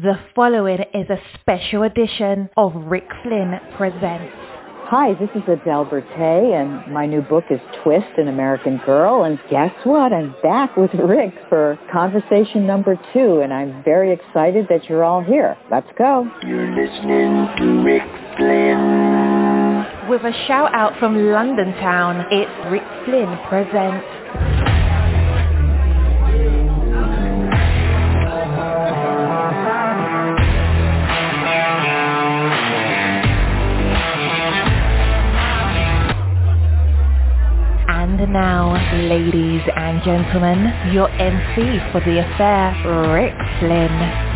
The following is a special edition of Rick Flynn Presents. Hi, this is Adele Bertei, and my new book is Twist, an American Girl. And guess what? I'm back with Rick for conversation number two, and I'm very excited that you're all here. Let's go. You're listening to Rick Flynn. With a shout out from London town, it's Rick Flynn Presents. And now, ladies and gentlemen, your MC for the affair, Rick Flynn.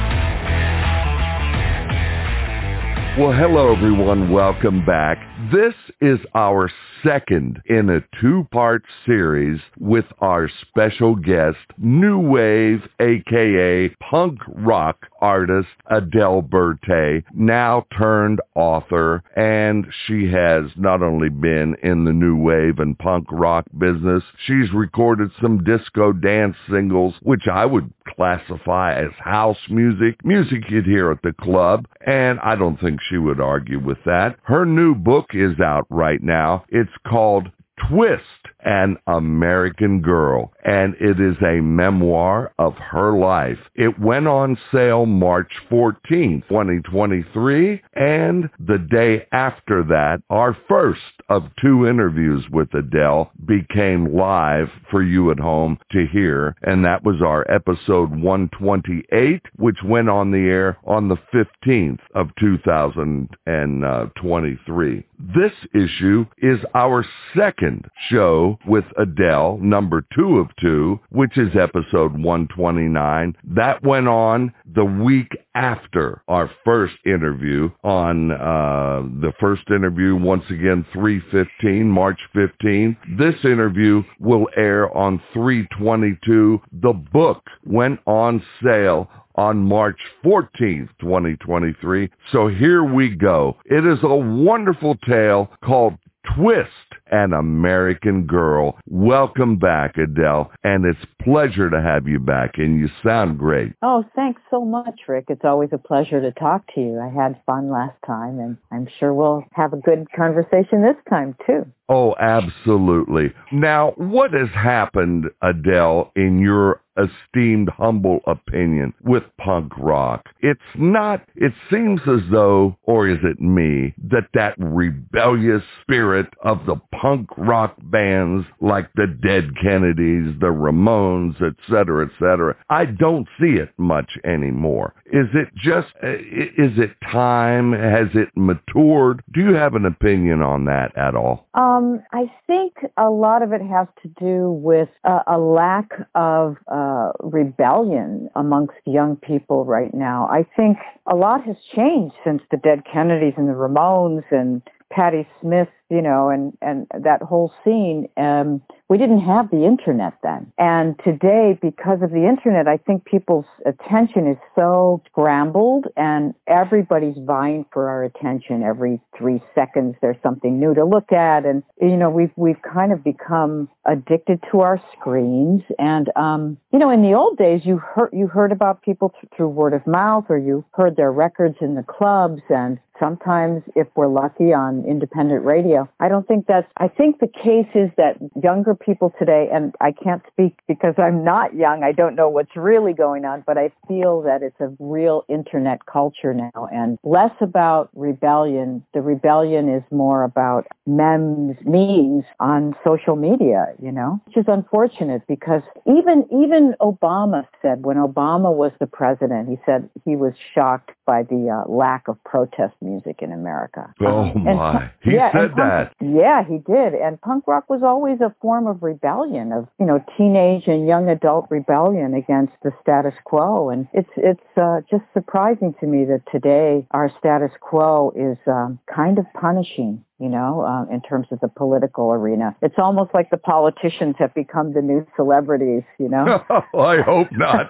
Well, hello everyone. Welcome back. This is our second in a two-part series with our special guest, new wave, aka punk rock artist Adele Bertei, now turned author, and she has not only been in the new wave and punk rock business, she's recorded some disco dance singles, which I would classify as house music, music you'd hear at the club, and I don't think she would argue with that. Her new book is out right now. It's called Twist, an American Girl, and it is a memoir of her life. It went on sale March 14th, 2023, and the day after that, our first of two interviews with Adele became live for you at home to hear, and that was our episode 128, which went on the air on the 15th of 2023. This issue is our second show with Adele, number two of two, which is episode 129. That went on the week after our first interview on uh, the first interview, once again, 315, March 15. This interview will air on 322. The book went on sale on March 14th, 2023. So here we go. It is a wonderful tale called Twist, an American Girl. Welcome back, Adele, and it's pleasure to have you back, and you sound great. Oh, thanks so much, Rick. It's always a pleasure to talk to you. I had fun last time, and I'm sure we'll have a good conversation this time, too. Oh, absolutely. Now, what has happened, Adele, in your esteemed, humble opinion with punk rock? It's not, it seems as though, or is it me, that that rebellious spirit of the punk rock bands like the Dead Kennedys, the Ramones, etc., etc., I don't see it much anymore. Is it just, is it time? Has it matured? Do you have an opinion on that at all? Um, I think a lot of it has to do with uh, a lack of uh, Uh, rebellion amongst young people right now. I think a lot has changed since the Dead Kennedys and the Ramones and Patti Smith, you know, and, and that whole scene, um, we didn't have the internet then. And today, because of the internet, I think people's attention is so scrambled and everybody's vying for our attention. Every three seconds, there's something new to look at. And, you know, we've, we've kind of become addicted to our screens. And, um, you know, in the old days, you heard, you heard about people th- through word of mouth or you heard their records in the clubs and sometimes if we're lucky on independent radio. I don't think that's, I think the case is that younger people today, and I can't speak because I'm not young, I don't know what's really going on, but I feel that it's a real internet culture now and less about rebellion. The rebellion is more about memes, memes on social media, you know, which is unfortunate because even, even Obama said when Obama was the president, he said he was shocked by the uh, lack of protest music in America. Oh And my. punk- He yeah, said punk- that. Yeah, he did. And punk rock was always a form of rebellion, of you know, teenage and young adult rebellion against the status quo. And it's it's uh, just surprising to me that today our status quo is um, kind of punishing you know, uh, in terms of the political arena. It's almost like the politicians have become the new celebrities, you know? I hope not.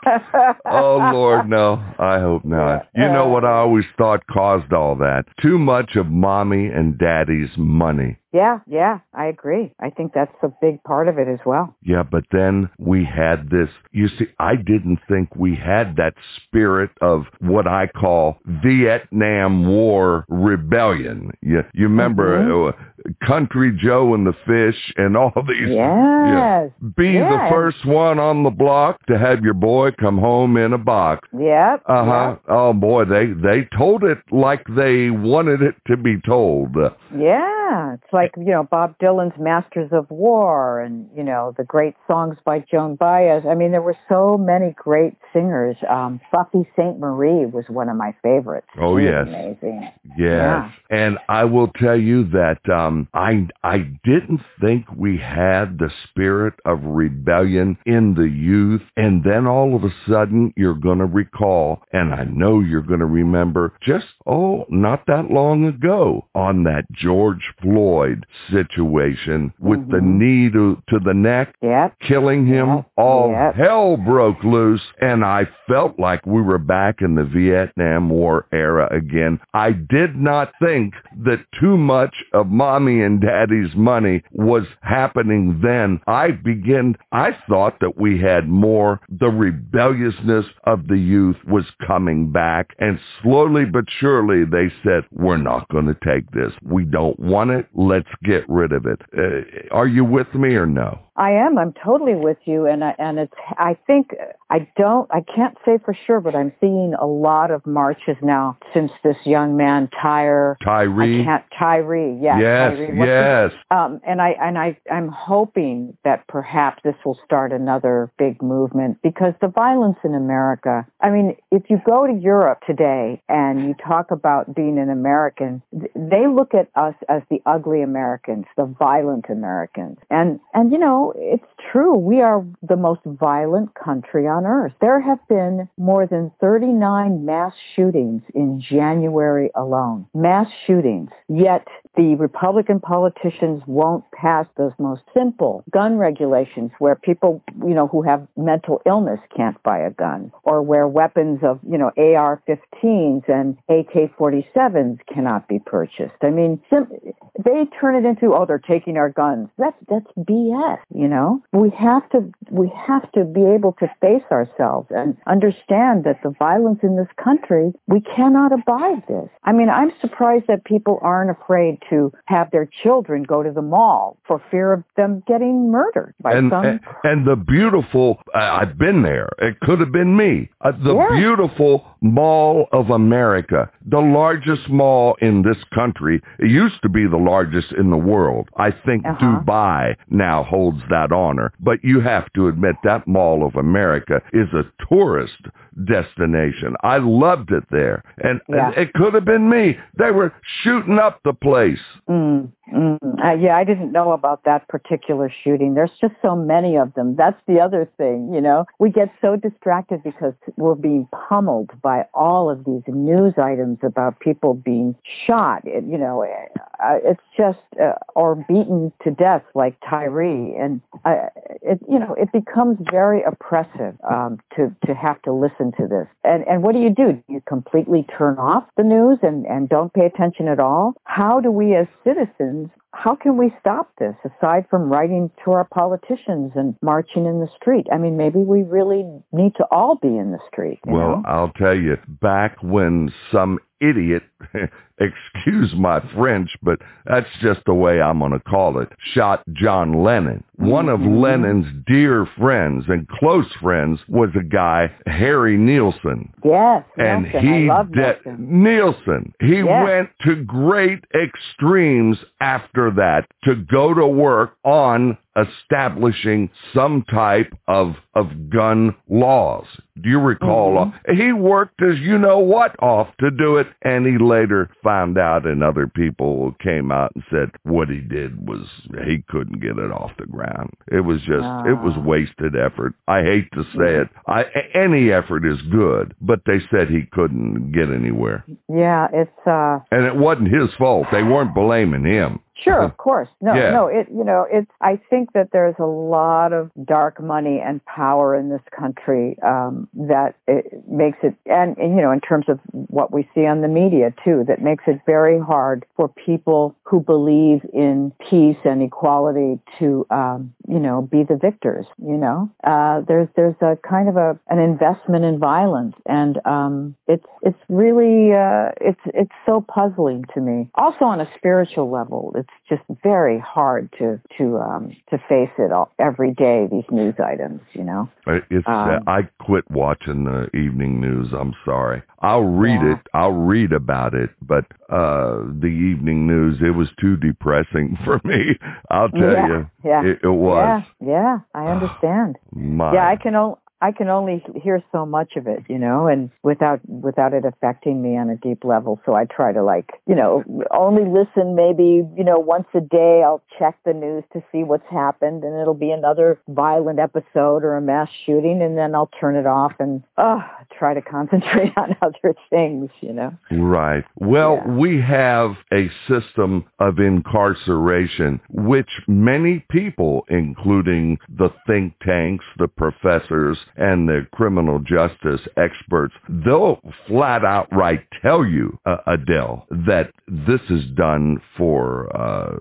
Oh Lord, no. I hope not. You know what I always thought caused all that? Too much of mommy and daddy's money. Yeah, yeah, I agree. I think that's a big part of it as well. Yeah, but then we had this, you see, I didn't think we had that spirit of what I call Vietnam War rebellion. You, you remember Mhm. uh, Country Joe and the Fish and all these. Yes. Be the first one on the block to have your boy come home in a box. Yep. Uh huh. Oh boy, they they told it like they wanted it to be told. Yeah, it's like you know Bob Dylan's "Masters of War" and you know the great songs by Joan Baez. I mean, there were so many great singers. Um, Buffy Sainte Marie was one of my favorites. Oh, She yes. amazing. Yes. And I will tell you that um I I didn't think we had the spirit of rebellion in the youth and then all of a sudden you're going to recall and I know you're going to remember just oh not that long ago on that George Floyd situation with the Mhm. knee to, to the neck Yep. killing him. Yep, All yep. hell broke loose, and I felt like we were back in the Vietnam War era again. I did not think that too much of mommy and daddy's money was happening then. I began, I thought that we had more, the rebelliousness of the youth was coming back, and slowly but surely they said, we're not going to take this. We don't want it. Let's get rid of it. Uh, are you with me or no? I am. I'm totally with you, and I, and it's. I think I don't. I can't say for sure, but I'm seeing a lot of marches now since this young man Tyre. Tyree? I can't Tyree. Yeah. yes, Tyree. Yes. Um, and I and I I'm hoping that perhaps this will start another big movement because the violence in America. I mean, if you go to Europe today and you talk about being an American, they look at us as the ugly Americans, the violent Americans, and and you know it's true. We are the most violent country on earth. There have been more than 39 mass shootings in January alone. Mass shootings. Yet the Republican politicians won't pass those most simple gun regulations where people, you know, who have mental illness can't buy a gun or where weapons of, you know, AR-15s and AK-47s cannot be purchased. I mean, they turn it into, oh, they're taking our guns. That's, that's BS, you know? We have to, we have to be able to face ourselves and understand that the violence in this country, we cannot abide this. I mean, I'm surprised that people aren't afraid to have their children go to the mall for fear of them getting murdered by and, some and and the beautiful uh, I've been there. It could have been me. Uh, the Yeah. beautiful Mall of America, the largest mall in this country. It used to be the largest in the world. I think Uh-huh. Dubai now holds that honor. But you have to admit that Mall of America is a tourist destination. I loved it there. And, Yeah. and it could have been me. They were shooting up the place. Mm, mm. Uh, yeah, I didn't know about that particular shooting. There's just so many of them. That's the other thing, you know. We get so distracted because we're being pummeled by all of these news items about people being shot. It, you know, uh, it's just uh, or beaten to death like Tyree, and uh, it, you know, it becomes very oppressive um, to to have to listen to this. And and what do you do? Do you completely turn off the news and and don't pay attention at all? How do we as citizens how can we stop this aside from writing to our politicians and marching in the street? I mean, maybe we really need to all be in the street. Well, know? I'll tell you, back when some idiot, excuse my French, but that's just the way I'm going to call it, shot John Lennon. One of Mhm. Lennon's dear friends and close friends was a guy, Harry Nilsson. yes, And Nelson, he de- Nelson. Nilsson, he Yeah. went to great extremes after that to go to work on establishing some type of of gun laws. Do you recall? Mm-hmm. He worked as you know what off to do it, and he later found out, and other people came out and said what he did was he couldn't get it off the ground. It was just it was Ah. wasted effort. I hate to say it. I any effort is good, but they said he couldn't get anywhere, Yeah, it's uh and it wasn't his fault. They weren't blaming him. Sure, of course. No, Yeah. no, it you know, it's I think that there's a lot of dark money and power in this country um that it makes it and, and you know, in terms of what we see on the media too, that makes it very hard for people who believe in peace and equality to um, you know, be the victors, you know. Uh there's there's a kind of a an investment in violence and um it's it's really uh it's it's so puzzling to me. Also on a spiritual level, it's just very hard to to um to face it all every day these news items, you know. Uh, It's uh, Um, I quit watching the evening news. I'm sorry. I'll read Yeah. it. I'll read about it, but uh the evening news it was too depressing for me. I'll tell yeah, you. yeah. It, it was. Yeah, yeah, I understand. My yeah, I can o- I can only hear so much of it, you know, and without without it affecting me on a deep level. So I try to like, you know, only listen maybe, you know, once a day. I'll check the news to see what's happened, and it'll be another violent episode or a mass shooting, and then I'll turn it off and uh, try to concentrate on other things, you know. Right. Well, Yeah. we have a system of incarceration, which many people, including the think tanks, the professors, and the criminal justice experts, they'll flat out right tell you, uh, Adele, that this is done for uh,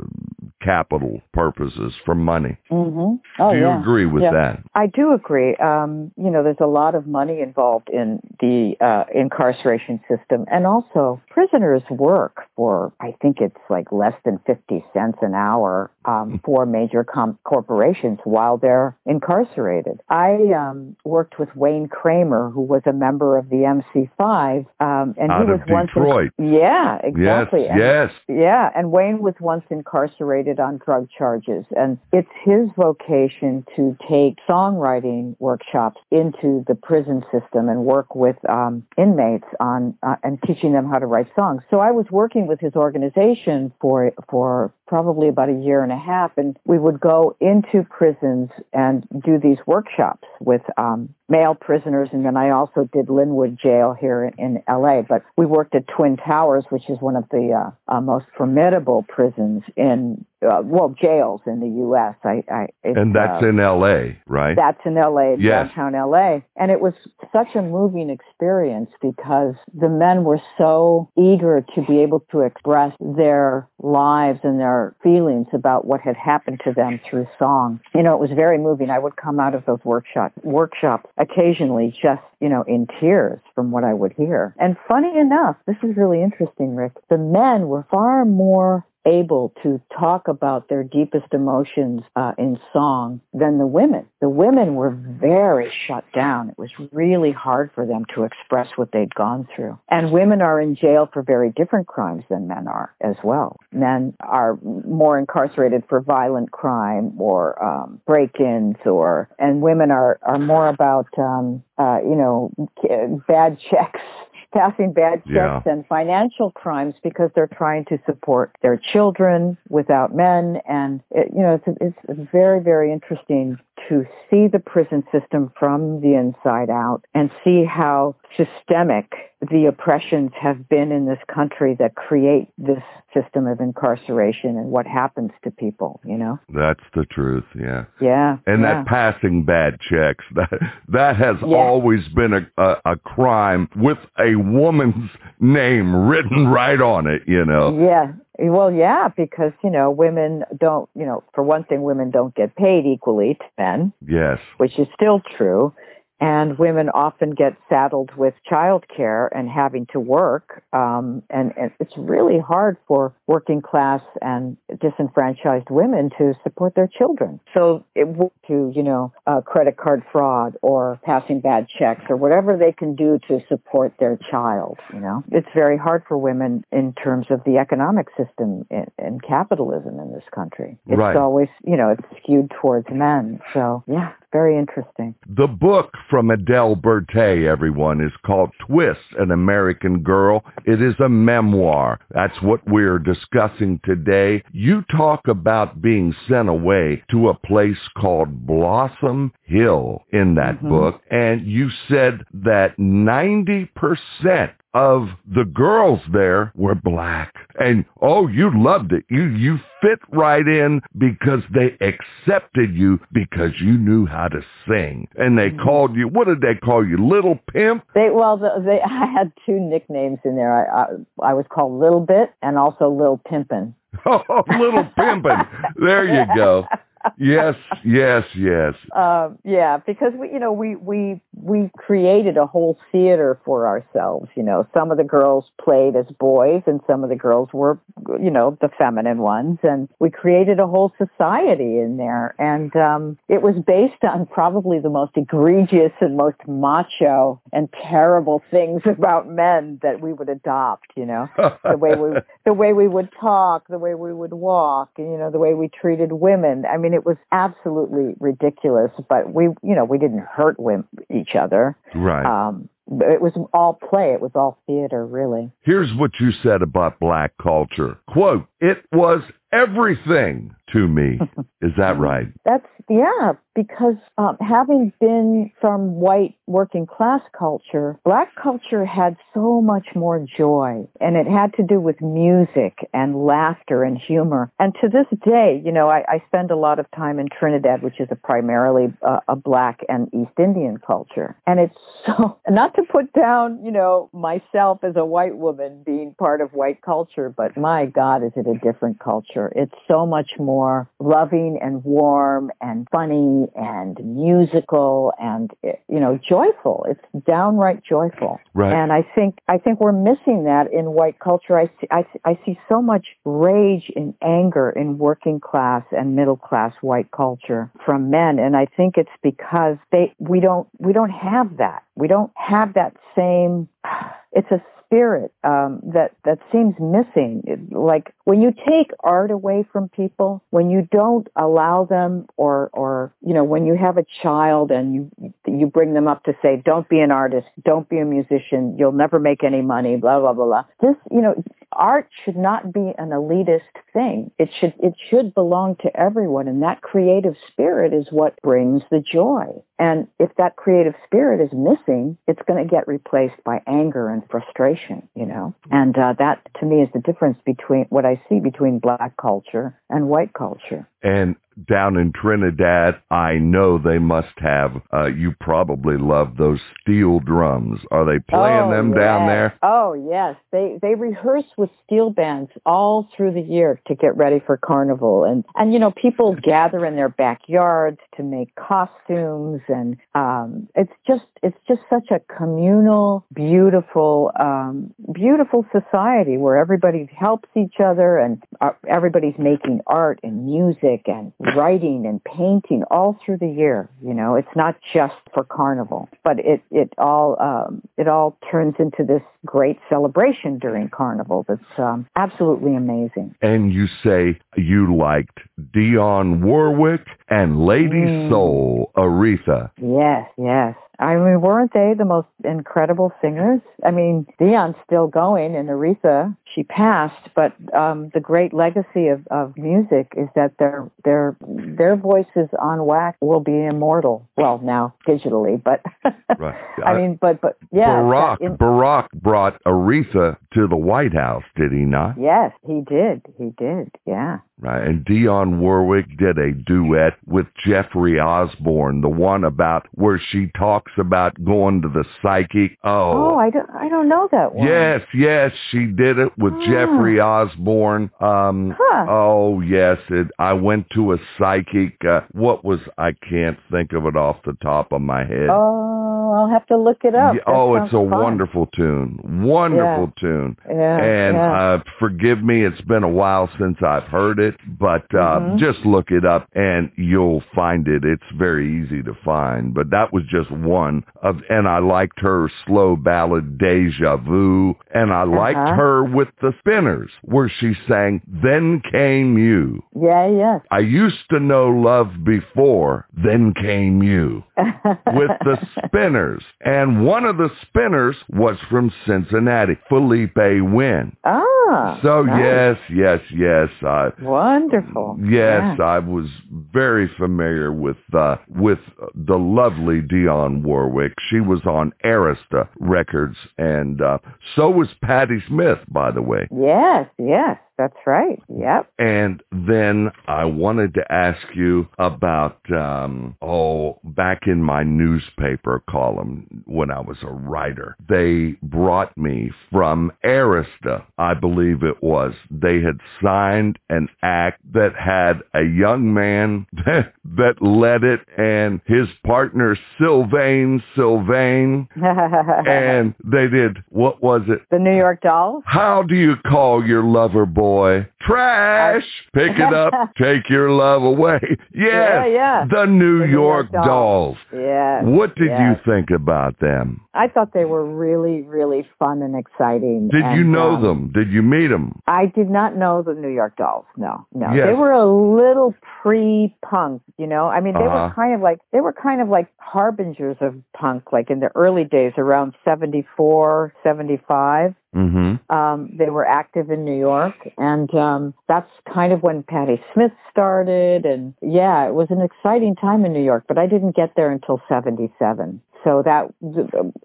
capital purposes, for money. Mm-hmm. Oh, Do you yeah. agree with Yeah. that? I do agree. Um, you know, there's a lot of money involved in the uh, incarceration system, and also prisoners work for I think it's like less than fifty cents an hour um, for major com- corporations while they're incarcerated. I um, worked with Wayne Kramer, who was a member of the MC5, um, and Out he was once in- Detroit. yeah, exactly. Yes, And- yes. yeah, and Wayne was once incarcerated on drug charges, and it's his vocation to take songwriting workshops into the prison system and work with um, inmates on uh, and teaching them how to write songs. So I was working with his organization for for probably about a year and a half, and we would go into prisons and do these workshops with um, male prisoners, and then I also did Lynwood Jail here in, L.A. But we worked at Twin Towers, which is one of the uh, uh, most formidable prisons in uh, well jails in the U.S. I, I And that's uh, in L.A., right? that's in LA, Yes. downtown LA. And it was such a moving experience because the men were so eager to be able to express their lives and their feelings about what had happened to them through song. You know, it was very moving. I would come out of those workshops, workshops occasionally just, you know, in tears from what I would hear. And funny enough, this is really interesting, Rick, the men were far more able to talk about their deepest emotions uh, in song than the women. The women were very shut down. It was really hard for them to express what they'd gone through. And women are in jail for very different crimes than men are as well. Men are more incarcerated for violent crime or um, break-ins or, and women are, are more about, um, uh, you know, bad checks passing bad checks Yeah. and financial crimes because they're trying to support their children without men. And, it, you know, it's, it's very, very interesting to see the prison system from the inside out and see how systemic the oppressions have been in this country that create this system of incarceration and what happens to people, you know? That's the truth, yeah. Yeah. And yeah. that passing bad checks, that that has Yeah. always been a, a a crime with a woman's name written right on it, you know. Yeah. Well, yeah, because, you know, women don't, you know, for one thing, women don't get paid equally to men, Yes. which is still true. And women often get saddled with child care and having to work. Um, and, and it's really hard for working class and disenfranchised women to support their children. So it to, you know, uh, credit card fraud or passing bad checks or whatever they can do to support their child, you know. It's very hard for women in terms of the economic system and, and capitalism in this country. It's Right. always, you know, it's skewed towards men. So yeah, very interesting. The book from Adele Bertei, everyone, is called Twist, an American Girl. It is a memoir. That's what we're discussing today. You talk about being sent away to a place called Blossom Hill in that Mhm. book, and you said that 90% of the girls there were black. And oh, you loved it. You you fit right in because they accepted you because you knew how to sing. And they Mm-hmm. called you what did they call you? Little pimp? They well, the, they I had two nicknames in there. I, I I was called Little Bit and also Little Pimpin'. Oh, little pimpin'. There you go. Yes, yes, yes. Um, yeah, because we, you know, we we we created a whole theater for ourselves. You know, some of the girls played as boys, and some of the girls were, you know, the feminine ones, and we created a whole society in there. And um, it was based on probably the most egregious and most macho and terrible things about men that we would adopt. You know, the way we the way we would talk, the way we would walk, and you know, the way we treated women. I mean, it was absolutely ridiculous. But we, you know, we didn't hurt each other. right. Um, it was all play. It was all theater, really. Here's what you said about black culture. Quote, it was everything to me. Is that right? That's yeah, because um, having been from white working class culture, black culture had so much more joy, and it had to do with music and laughter and humor. And to this day, you know, I, I spend a lot of time in Trinidad, which is a primarily uh, a black and East Indian culture, and it's so not to put down, you know, myself as a white woman being part of white culture, but my God, is it a different culture? It's so much more loving and warm and funny and musical and you know joyful. It's downright joyful. Right. And I think I think we're missing that in white culture. I see, I, see- I see so much rage and anger in working class and middle class white culture from men, and I think it's because they we don't we don't have that. We don't have that same. It's a spirit um, that that seems missing. It- like when you take art away from people, when you don't allow them, or or you know, when you have a child and you you bring them up to say, "Don't be an artist, don't be a musician, you'll never make any money," blah blah blah blah. This, you know, art should not be an elitist thing. It should it should belong to everyone, and that creative spirit is what brings the joy. And if that creative spirit is missing, it's going to get replaced by anger and frustration, you know. And uh, that, to me, is the difference between what I see between black culture and white culture. And down in Trinidad, I know they must have, uh, you probably love those steel drums. Are they playing Oh, them down there? Oh yes, they they rehearse with steel bands all through the year to get ready for carnival, and and you know people gather in their backyards to make costumes, and um, it's just it's just such a communal, beautiful, um, beautiful society where everybody helps each other, and uh, everybody's making art and music and writing and painting all through the year. You know, it's not just for carnival, but it it all um, it all turns into this great celebration during carnival. That's um, absolutely amazing. And you say you liked Dionne Warwick and Lady Mm. Soul, Aretha. Yes, yes. I mean, weren't they the most incredible singers? I mean, Dionne's still going, and Aretha, she passed, but um, the great legacy of, of music is that their their their voices on wax will be immortal. Well, now digitally, but Right. I mean, but but yeah, Barack, in- Barack brought Aretha to the White House, did he not? yes, he did, he did, yeah. Right. And Dionne Warwick did a duet with Jeffrey Osborne, the one about where she talks about going to the psychic. Oh, Oh. I don't I don't know that one. Yes, yes, she did it with Ah. Jeffrey Osborne. Um Huh. oh yes, it I went to a psychic uh, what was I can't think of it off the top of my head. Oh, I'll have to look it up. Yeah, oh, it's a fun. wonderful tune. Wonderful tune. Yeah, And yeah. uh, forgive me, it's been a while since I've heard it, but uh, Mhm. just look it up and you'll find it. It's very easy to find. But that was just one of, and I liked her slow ballad Deja Vu, and I liked Uh-huh. her with the Spinners, where she sang Then Came You. yeah, yes. I used to know love before, then came you with the spinners. And one of the spinners was from Cincinnati, Philippé Wynne. Oh, Ah. So nice. yes, yes, yes. I Wonderful. Yes, Yeah. I was very familiar with uh, with the lovely Dionne Warwick. She was on Arista Records, and uh, so was Patti Smith, by the way. Yes, yes, that's right. Yep. And then I wanted to ask you about, um, oh, back in my newspaper column when I was a writer, they brought me from Arista, I believe it was. They had signed an act that had a young man that, that led it and his partner Sylvain Sylvain. And they did, what was it? the New York Dolls. How do you call your lover boy? Trash! Pick it up, take your love away. Yes, Yeah, yeah. the New The York York Dolls. Dolls. Yes. What did you think about them? I thought they were really, really fun and exciting. Did you know um, them? Did you meet them? I did not know the New York Dolls. No, no. Yes. They were a little pre-punk, you know. I mean, they Uh-huh. were kind of like they were kind of like harbingers of punk, like in the early days, around 74, 75. Mm-hmm. Um, they were active in New York, and um, that's kind of when Patti Smith started. And yeah, it was an exciting time in New York, but I didn't get there until '77. So that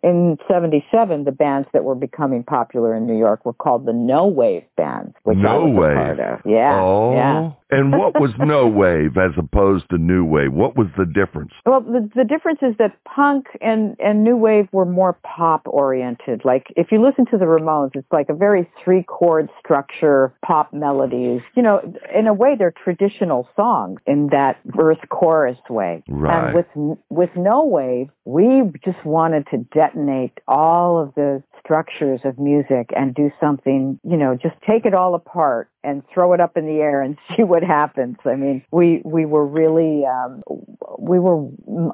in '77, the bands that were becoming popular in New York were called the No Wave bands, which I No was a part of. Yeah, oh. yeah. And what was no wave as opposed to new wave? What was the difference? Well, the, the difference is that punk and, and new wave were more pop oriented. Like if you listen to the Ramones, it's like a very three chord structure, pop melodies. You know, in a way, they're traditional songs in that verse chorus way. Right. And with with no wave, we just wanted to detonate all of the structures of music and do something. You know, just take it all apart and throw it up in the air and see what happens. I mean, we we were really um, we were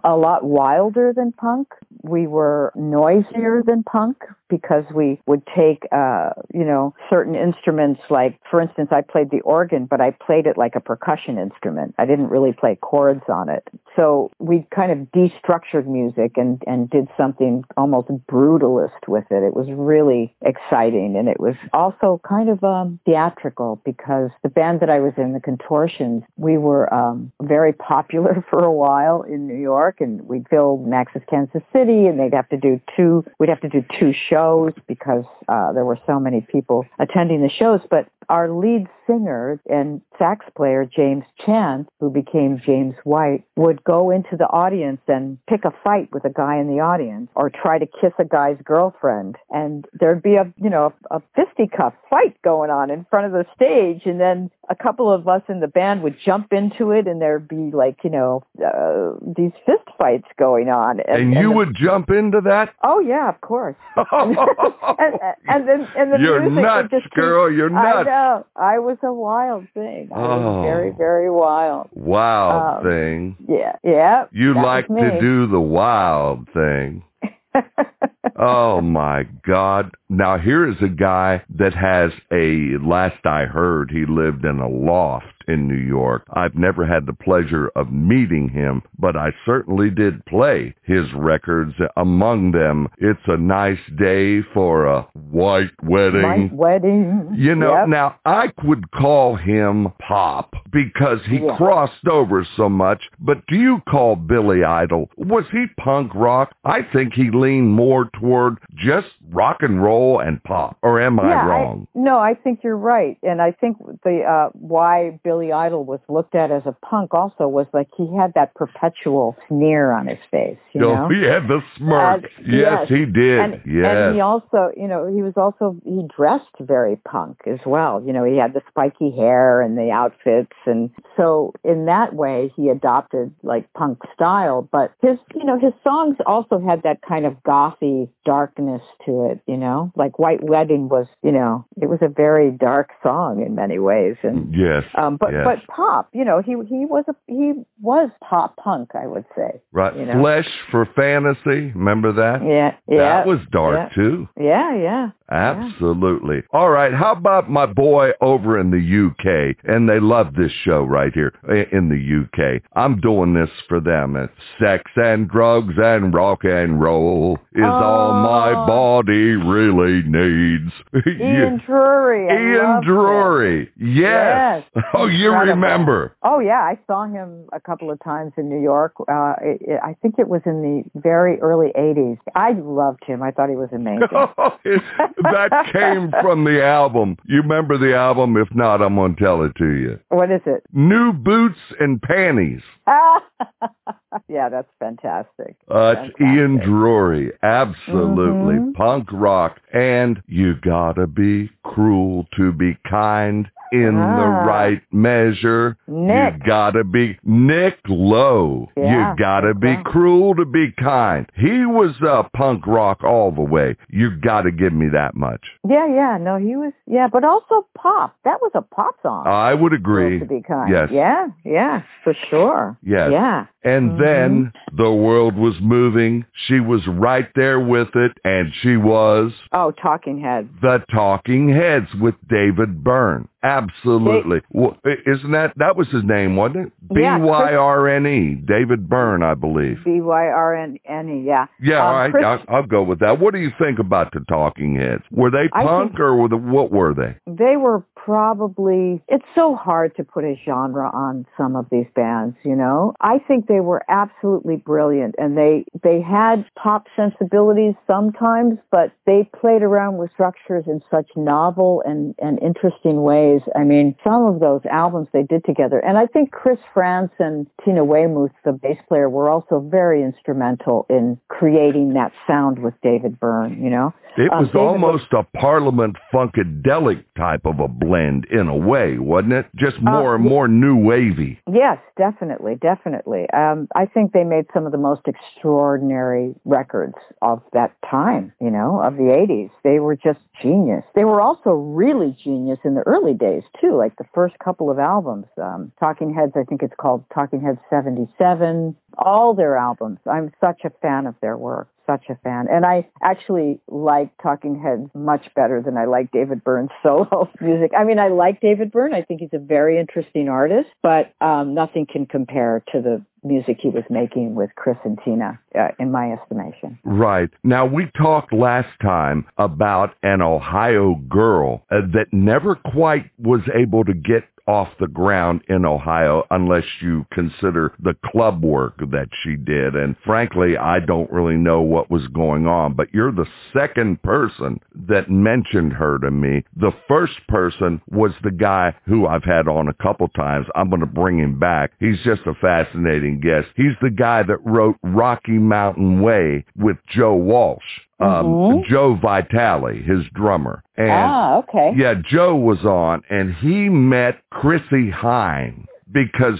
a lot wilder than punk. We were noisier than punk because we would take uh, you know certain instruments like for instance I played the organ but I played it like a percussion instrument. I didn't really play chords on it. So we kind of destructured music and and did something almost brutalist with it. It was really exciting and it was also kind of um, theatrical because the band that I was in, the Contortions, we were um, very popular for a while in New York, and we'd fill Max's Kansas City, and they'd have to do two. We'd have to do two shows because uh, there were so many people attending the shows. But our lead singer and sax player James Chance, who became James White, would go into the audience and pick a fight with a guy in the audience, or try to kiss a guy's girlfriend, and there'd be a you know a, a fisticuff fight going on in front of the stage, and then a couple of us in the band would jump into it, and there'd be like you know uh, these fist fights going on, And, you the- would jump into that? Oh yeah, of course. and, and then and the You're music would nuts, just keep- girl. You're I nuts. know. I was a wild thing. I Oh. was very, very wild. Wild Um, thing. Yeah, yeah. You like to do the wild thing. Oh my God. Now here is a guy that has a, last I heard, he lived in a loft in New York. I've never had the pleasure of meeting him, but I certainly did play his records. Among them, It's a Nice Day for a White Wedding. White wedding. You know, Yep. now I would call him pop because he Yeah. crossed over so much, but do you call Billy Idol? Was he punk rock? I think he leaned more toward just rock and roll and pop. Or am I yeah, wrong? no, I think you're right, and I think the uh, why Billy Idol was looked at as a punk also was like he had that perpetual sneer on his face. You Oh, know? he had the smirk. Yes, yes. he did. And, yes. and he also, you know, he was also he dressed very punk as well. You know, he had the spiky hair and the outfits, and so in that way he adopted like punk style. But his, you know, his songs also had that kind of gothy darkness to it. You know, like White Wedding was, you know, it was a very dark song in many ways, and yes. um, but yes. but pop, you know, he he was a he was pop punk, I would say. right. you know. Flesh for Fantasy. Remember that? Yeah, yeah. That was dark yeah. too. Yeah, yeah. Absolutely. All right. How about my boy over in the UK? And they love this show right here in the UK. I'm doing this for them. It's sex and drugs and rock and roll is all my Oh. body really needs. Ian Dury. I Ian. Dury. Yes. Yes. Oh, you Incredible. remember. Oh yeah, I saw him a couple of times in New York. Uh, it, it, I think it was in the very early '80s. I loved him. I thought he was amazing. that came from the album. You remember the album? If not, I'm going to tell it to you. what is it? New Boots and Panties. yeah, that's fantastic. Uh, it's Ian Fantastic. Dury. Absolutely. Mhm. Punk rock. And you gotta be cruel to be kind in Ah. the right measure. Nick. You gotta be Nick Lowe. Yeah, you gotta be Lowe. cruel to be kind. He was uh, punk rock all the way. You gotta give me that much. Yeah, yeah. No, he was. Yeah, but also pop. That was a pop song. I would agree. To be kind. Yes. Yeah, yeah, for sure. Yes. Yeah. And Mhm. then the world was moving. She was right there with it, and she was Oh, Talking Heads. the Talking Heads with David Byrne. Absolutely. Well, isn't that that was his name, wasn't it? B Y R N E. David Byrne, I believe. B Y R N E. Yeah. Yeah, Um, all right. Chris- I'll, I'll go with that. What do you think about the Talking Heads? Were they punk or were the, what were they? they were probably it's so hard to put a genre on some of these bands you know i think they were absolutely brilliant and they they had pop sensibilities sometimes but they played around with structures in such novel and and interesting ways i mean some of those albums they did together. And i think chris frantz and tina weymouth the bass player were also very instrumental in creating that sound with david byrne you know It Um, was David almost a Parliament Funkadelic type of a blend in a way, wasn't it? Just more and Uh, yeah. more new wavy. Yes, definitely, definitely. Um, I think they made some of the most extraordinary records of that time, you know, of the 80s. They were just genius. They were also really genius in the early days, too, like the first couple of albums. Um, Talking Heads, I think it's called Talking Heads 77. All their albums. I'm such a fan of their work. Such a fan. And I actually like Talking Heads much better than I like David Byrne's solo music. I mean, I like David Byrne. I think he's a very interesting artist, but um, nothing can compare to the music he was making with Chris and Tina, uh, in my estimation. Right. Now, we talked last time about an Ohio girl uh, that never quite was able to get off the ground in Ohio unless you consider the club work that she did. And frankly, I don't really know what was going on, but you're the second person that mentioned her to me. The first person was the guy who I've had on a couple times. I'm going to bring him back. He's just a fascinating guest. He's the guy that wrote Rocky Mountain Way with Joe Walsh. Um, Mhm. Joe Vitale, his drummer. And ah, okay. yeah, Joe was on, and he met Chrissie Hynde because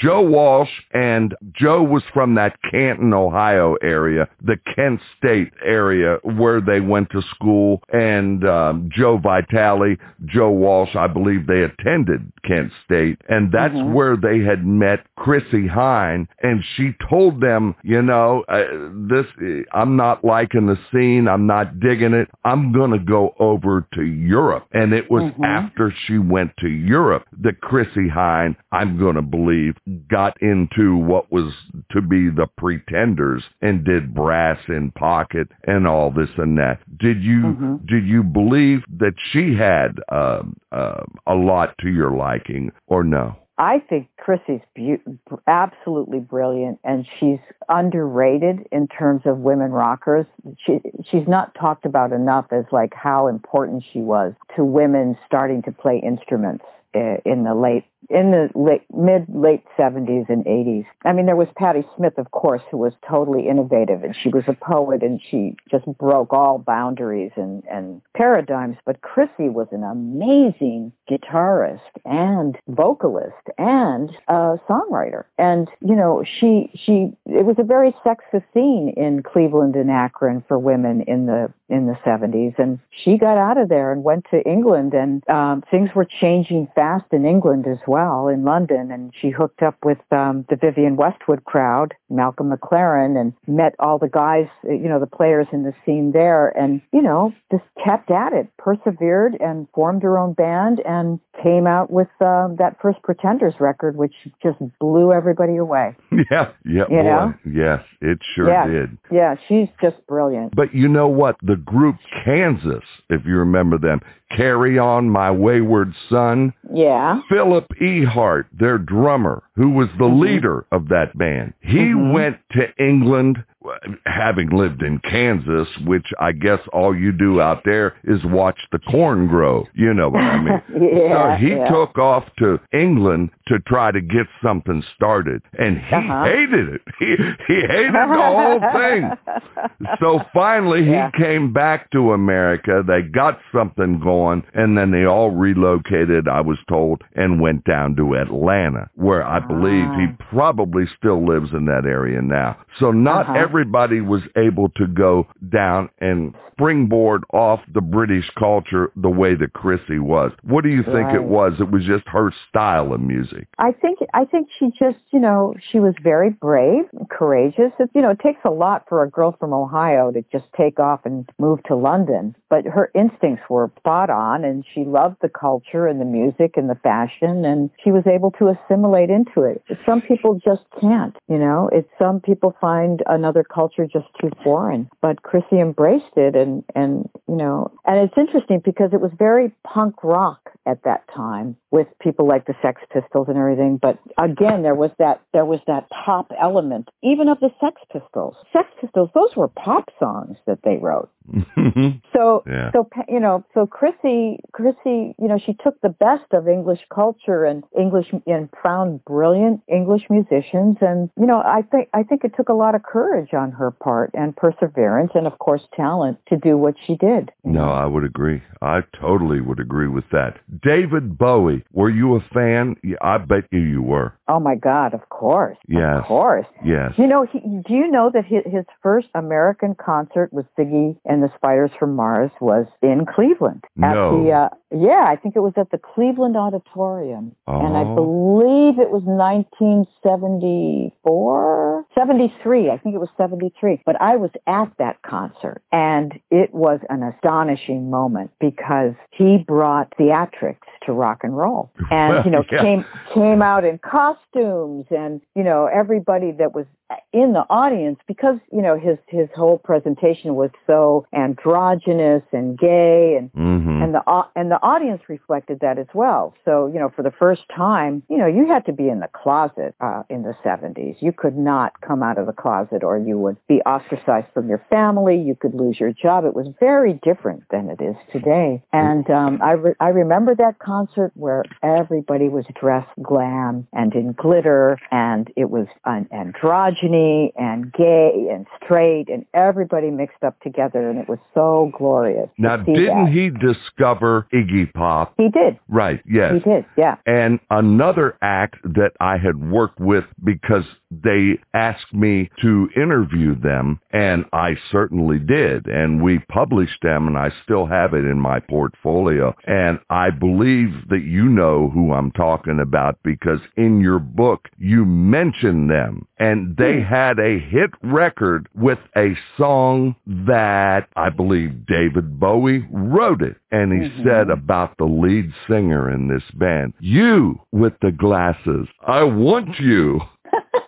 Joe Walsh and Joe was from that Canton, Ohio area, the Kent State area where they went to school, and um, Joe Vitale, Joe Walsh, I believe they attended Kent State, and that's Mhm. where they had met Chrissie Hynde, and she told them, you know, uh, this, I'm not liking the scene, I'm not digging it, I'm gonna go over to Europe, and it was Mhm. after she went to Europe that Chrissie Hynde, I'm gonna believe, got into what was to be the Pretenders and did Brass in Pocket and all this and that. Did you Mhm. did you believe that she had um, uh, a lot to your liking or no? I think Chrissy's be- absolutely brilliant, and she's underrated in terms of women rockers. She she's not talked about enough as like how important she was to women starting to play instruments uh, in the late in the late mid late 70s and 80s. I mean, there was Patti Smith, of course, who was totally innovative, and she was a poet, and she just broke all boundaries and and paradigms. But Chrissy was an amazing guitarist and vocalist and songwriter, and you know, she she it was a very sexist scene in Cleveland and Akron for women in the in the 70s, and she got out of there and went to England, and um, things were changing fast in England as well well in London, and she hooked up with um, the Vivienne Westwood crowd, Malcolm McLaren, and met all the guys, you know, the players in the scene there, and you know, just kept at it, persevered, and formed her own band, and came out with uh, that first Pretenders record, which just blew everybody away. Yeah, yeah, You boy. know? Yes, it sure Yeah. did. Yeah, she's just brilliant. But you know what? The group Kansas, if you remember them, Carry On My Wayward Son, Yeah. Philip E. Hart, their drummer, who was the leader of that band, he went to England, having lived in Kansas, which I guess all you do out there is watch the corn grow. You know what I mean? Yeah, so he yeah. took off to England to try to get something started, and he Uh-huh. hated it. He he hated the whole thing. So finally, Yeah. he came back to America. They got something going, and then they all relocated, I was told, and went down to Atlanta, where I believe he Ah. probably still lives in that area now. So not Uh-huh. everybody was able to go down and springboard off the British culture the way that Chrissy was. What do you think it was? It was just her style of music. I think I think she just, you know, she was very brave, courageous. It, you know, it takes a lot for a girl from Ohio to just take off and move to London, but her instincts were spot on and she loved the culture and the music and the fashion and she was able to assimilate into it. Some people just can't, you know. It's some people find another culture just too foreign, but Chrissie embraced it and and, you know, and it's interesting because it was very punk rock at that time with people like the Sex Pistols and everything. But again, there was that there was that pop element, even of the Sex Pistols. Sex Pistols, those were pop songs that they wrote. Mm-hmm. So, Yeah. so you know, so Chrissie, Chrissie, you know, she took the best of English culture and English and found brilliant English musicians, and you know, I think I think it took a lot of courage on her part and perseverance, and of course, talent to do what she did. No, I would agree. I totally would agree with that. David Bowie, were you a fan? I bet you you were. Oh my God, of course, Yes. of course. Yes. You know, he, do you know that his, his first American concert with Ziggy and the Spiders from Mars was in Cleveland? At No. the, uh, yeah, I think it was at the Cleveland Auditorium. And I Oh. believe it was 1974? 73. I think it was 73. But I was at that concert and it was an astonishing moment because he brought theatrics to rock and roll. And, you know, Yeah. came came out in costumes and, you know, everybody that was in the audience because, you know, his his whole presentation was so androgynous and gay and hmm and the and the audience reflected that as well. So you know, for the first time, you know, you had to be in the closet uh, in the '70s. You could not come out of the closet, or you would be ostracized from your family. You could lose your job. It was very different than it is today. And um, I re- I remember that concert where everybody was dressed glam and in glitter, and it was an androgyny and gay and straight, and everybody mixed up together, and it was so glorious. Now, didn't that. he discover Iggy Pop? He did. Right, yes. He did. Yeah. And another act that I had worked with because they asked me to interview them, and I certainly did. And we published them, and I still have it in my portfolio. And I believe that you know who I'm talking about because in your book, you mention them. And they hmm. had a hit record with a song that I believe David Bowie wrote it. And he mm-hmm. said about the lead singer in this band, you with the glasses, I want you.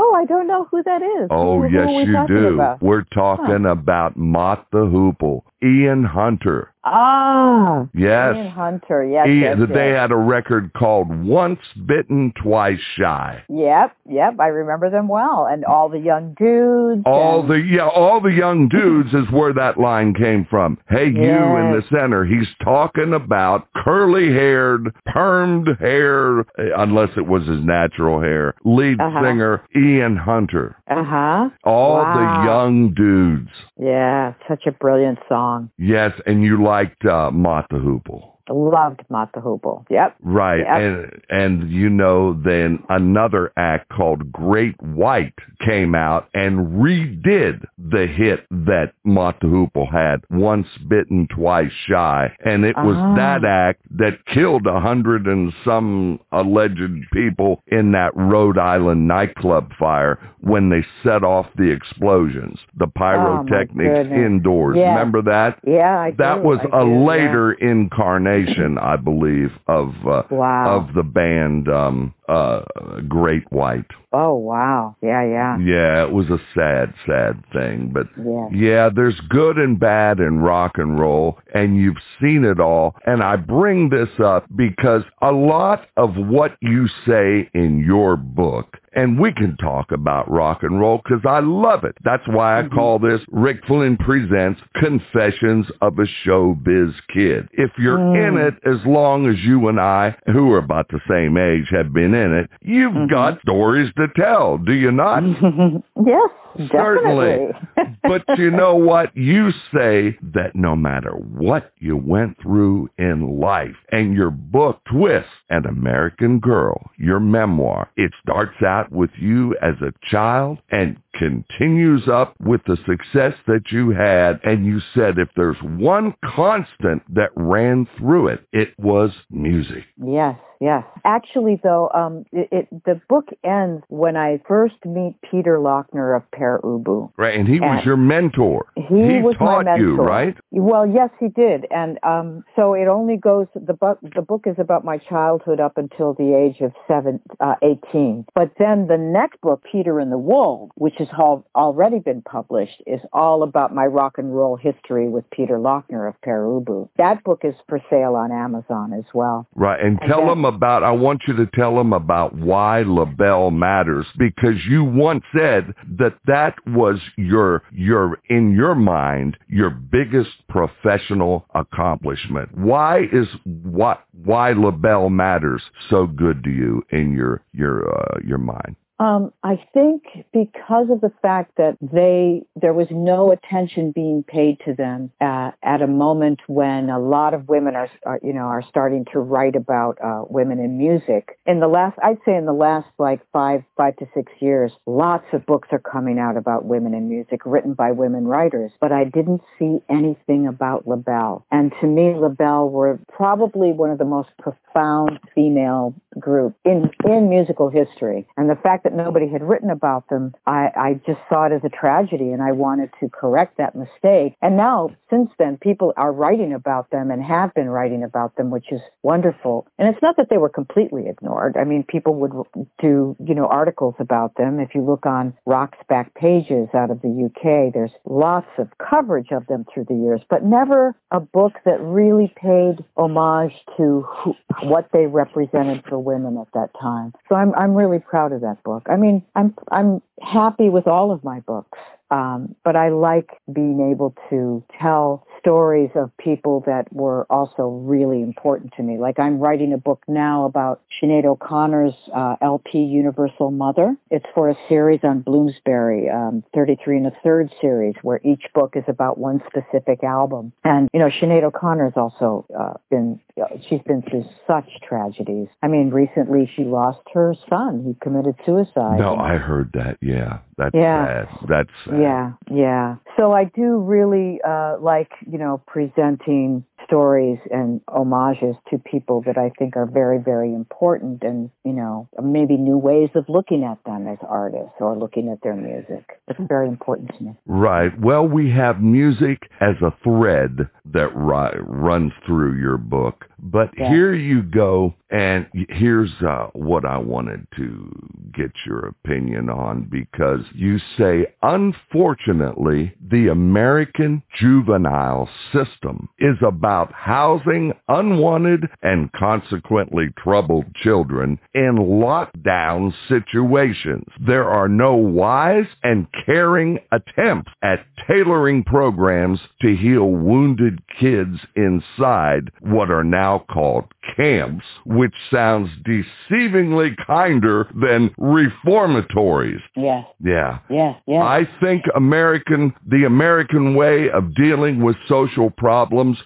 Oh, I don't know who that is. Oh, Who- who yes, we you do. about? We're talking about Mott the Hoople, Ian Hunter. Ah, Yes. Ian Hunter. Yes, He- yes, they yes. had a record called Once Bitten, Twice Shy. Yep, yep. I remember them well, and all the young dudes. All and- the yeah, all the young dudes is where that line came from. Hey, you in the center. He's talking about curly-haired, permed hair, unless it was his natural hair. Lead Uh-huh. singer Ian Hunter. Uh huh. All Wow. the young dudes. Yeah, such a brilliant song. Yes, and you liked uh, Mott the Hoople. Loved Hoople. Yep. Right. Yep. And and you know then another act called Great White came out and redid the hit that Hoople had, Once Bitten, Twice Shy. And it was Ah. that act that killed a hundred and some alleged people in that Rhode Island nightclub fire when they set off the explosions, the pyrotechnics goodness. indoors. Yes. Remember that? Yeah, I That do, was I a do, yeah. later I believe, of uh, Wow. of the band um, uh, Great White. Oh wow. Yeah, yeah. Yeah, it was a sad, sad thing, but Yeah. yeah, there's good and bad in rock and roll, and you've seen it all. And I bring this up because a lot of what you say in your book, and we can talk about rock and roll because I love it. That's why I call this Rick Flynn Presents Confessions of a Showbiz Kid. If you're in it as long as you and I, who are about the same age, have been in it, you've mm-hmm. got stories to tell, do you not? yes, Certainly. but you know what? You say that no matter what you went through in life, and your book, Twist, An American Girl, your memoir, it starts out with you as a child and continues up with the success that you had. And you said if there's one constant that ran through it, it was music. Yes, yes. Actually, though, um, it, it the book ends when I first meet Peter Laughner of Pere Ubu. Right? And he was your mentor. He, was taught my mentor. you, right? Well, yes, he did, and um, so it only goes. The book, the book is about my childhood up until the age of seven, uh, eighteen. But then the next book, Peter and the Wolves, which has al- already been published, is all about my rock and roll history with Peter Laughner of Pere Ubu. That book is for sale on Amazon as well. Right, and And tell them about, I want you to tell them about why LaBelle matters because you once said that that was your, your, in your mind, your biggest professional accomplishment. Why is, what, why LaBelle matters so good to you in your, your, uh, your mind? Um, I think because of the fact that they there was no attention being paid to them at a moment when a lot of women are, are you know are starting to write about uh, women in music. In the last, I'd say in the last like five five to six years, lots of books are coming out about women in music written by women writers. But I didn't see anything about LaBelle, and to me, LaBelle were probably one of the most profound female group in in musical history. And the fact that nobody had written about them, I, I just saw it as a tragedy, and I wanted to correct that mistake. And now, since then, people are writing about them and have been writing about them, which is wonderful. And it's not that they were completely ignored. I mean, people would do you know articles about them. If you look on Rock's Backpages out of the UK, there's lots of coverage of them through the years, but never a book that really paid homage to who, what they represented for women at that time. So I'm I'm really proud of that book. I mean, I'm I'm happy with all of my books. Um, but I like being able to tell stories of people that were also really important to me. Like I'm writing a book now about Sinead O'Connor's uh, LP Universal Mother. It's for a series on Bloomsbury, um, 33 and a third series, where each book is about one specific album. And you know, Sinead O'Connor's also uh, been she's been through such tragedies. I mean, recently she lost her son. He committed suicide. No, I heard that. Yeah, that's Yeah. sad. That's sad. yeah, yeah. So I do really uh, like, you know, presenting stories and homages to people that I think are very, very important and, you know, maybe new ways of looking at them as artists or looking at their music. It's very important to me. Right. Well, we have music as a thread that ri- runs through your book. But Yeah. here you go, and here's uh, what I wanted to get your opinion on because you say, unfortunately, the American juvenile system is about housing unwanted and consequently troubled children in lockdown situations. There are no wise and caring attempts at tailoring programs to heal wounded kids inside what are now called camps, which sounds deceivingly kinder than reformatories. Yes, Yeah. yes, yes. I think American, the American way of dealing with social problems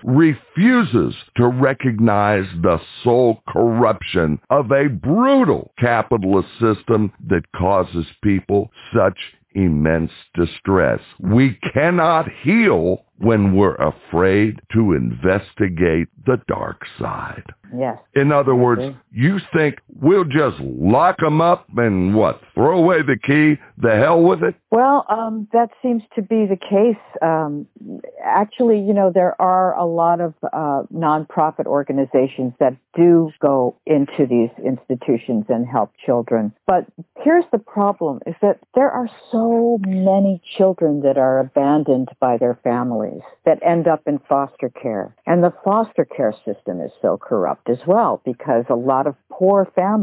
refuses to recognize the sole corruption of a brutal capitalist system that causes people such immense distress. We cannot heal when we're afraid to investigate the dark side. Yes. In other words, you think we'll just lock them up and what? Throw away the key? The hell with it? Well, um, that seems to be the case. Um, actually, you know, there are a lot of uh, nonprofit organizations that do go into these institutions and help children. But here's the problem is that there are so many children that are abandoned by their families that end up in foster care. And the foster care system is so corrupt as well because a lot of poor families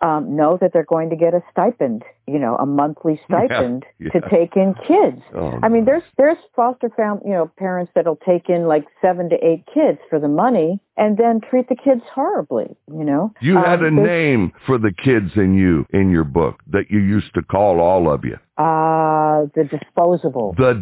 um, know that they're going to get a stipend, you know, a monthly stipend yeah. to take in kids. Oh, I mean, there's there's foster fam, you know, parents that'll take in like seven to eight kids for the money and then treat the kids horribly. You know, You had a Um, there's- name for the kids in you in your book that you used to call all of you. Uh, the disposables. The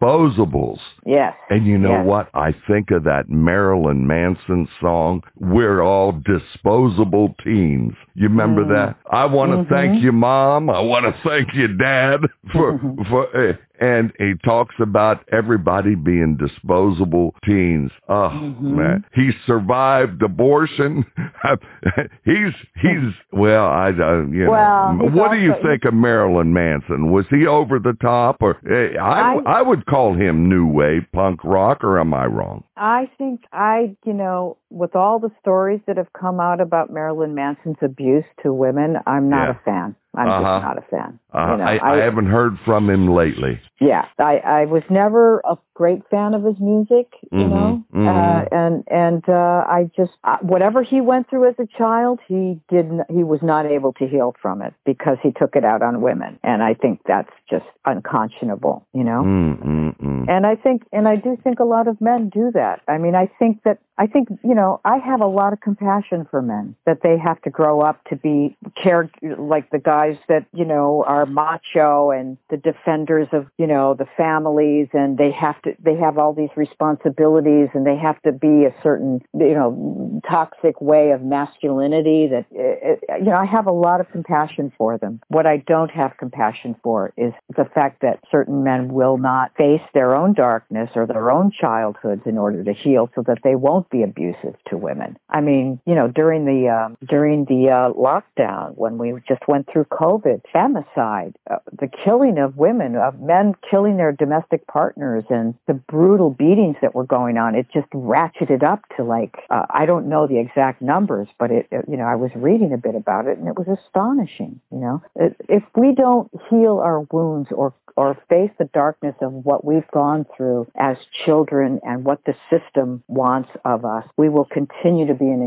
disposables. Yes. And you know Yes. what? I think of that Marilyn Manson song, We're All Disposable Teens. You remember Mm. that? I want to Mhm. thank you, Mom. I want to thank you, Dad, for, Mm-hmm. for, eh, and he talks about everybody being disposable teens. Oh, Mhm. man. He survived abortion. he's, he's, well, I, uh, you Well, know. he's What do you think of Marilyn Manson? Was he over the top or, eh, I, I- I would call him new wave punk rock or am I wrong? I think I, you know, with all the stories that have come out about Marilyn Manson's abuse to women, I'm not Yeah. a fan. I'm Uh-huh. just not a fan. Uh, you know, I, I haven't heard from him lately. yeah, I, I was never a great fan of his music, you Mhm, know, mhm. uh, and and uh, I just uh, whatever he went through as a child, he didn't. He was not able to heal from it because he took it out on women, and I think that's just unconscionable, you know. Mm, mm, mm. And I think, and I do think a lot of men do that. I mean, I think that, I think, you know, I have a lot of compassion for men that they have to grow up to be care, like the guys that, you know, are macho and the defenders of, you know, the families and they have to, they have all these responsibilities and they have to be a certain, you know, toxic way of masculinity that, eh, eh, you know, I have a lot of compassion for them. What I don't have compassion for is the fact that certain men will not face their own darkness or their own childhoods in order to heal so that they won't be abusive to women. I mean, you know, during the um, during the uh, lockdown when we just went through COVID, femicide, uh, the killing of women, of men killing their domestic partners, and the brutal beatings that were going on, it just ratcheted up to like uh, I don't know the exact numbers, but it, it you know I was reading a bit about it and it was astonishing. You know, if we don't heal our wounds or or face the darkness of what we've gone through as children and what the system wants of us, we will continue to be an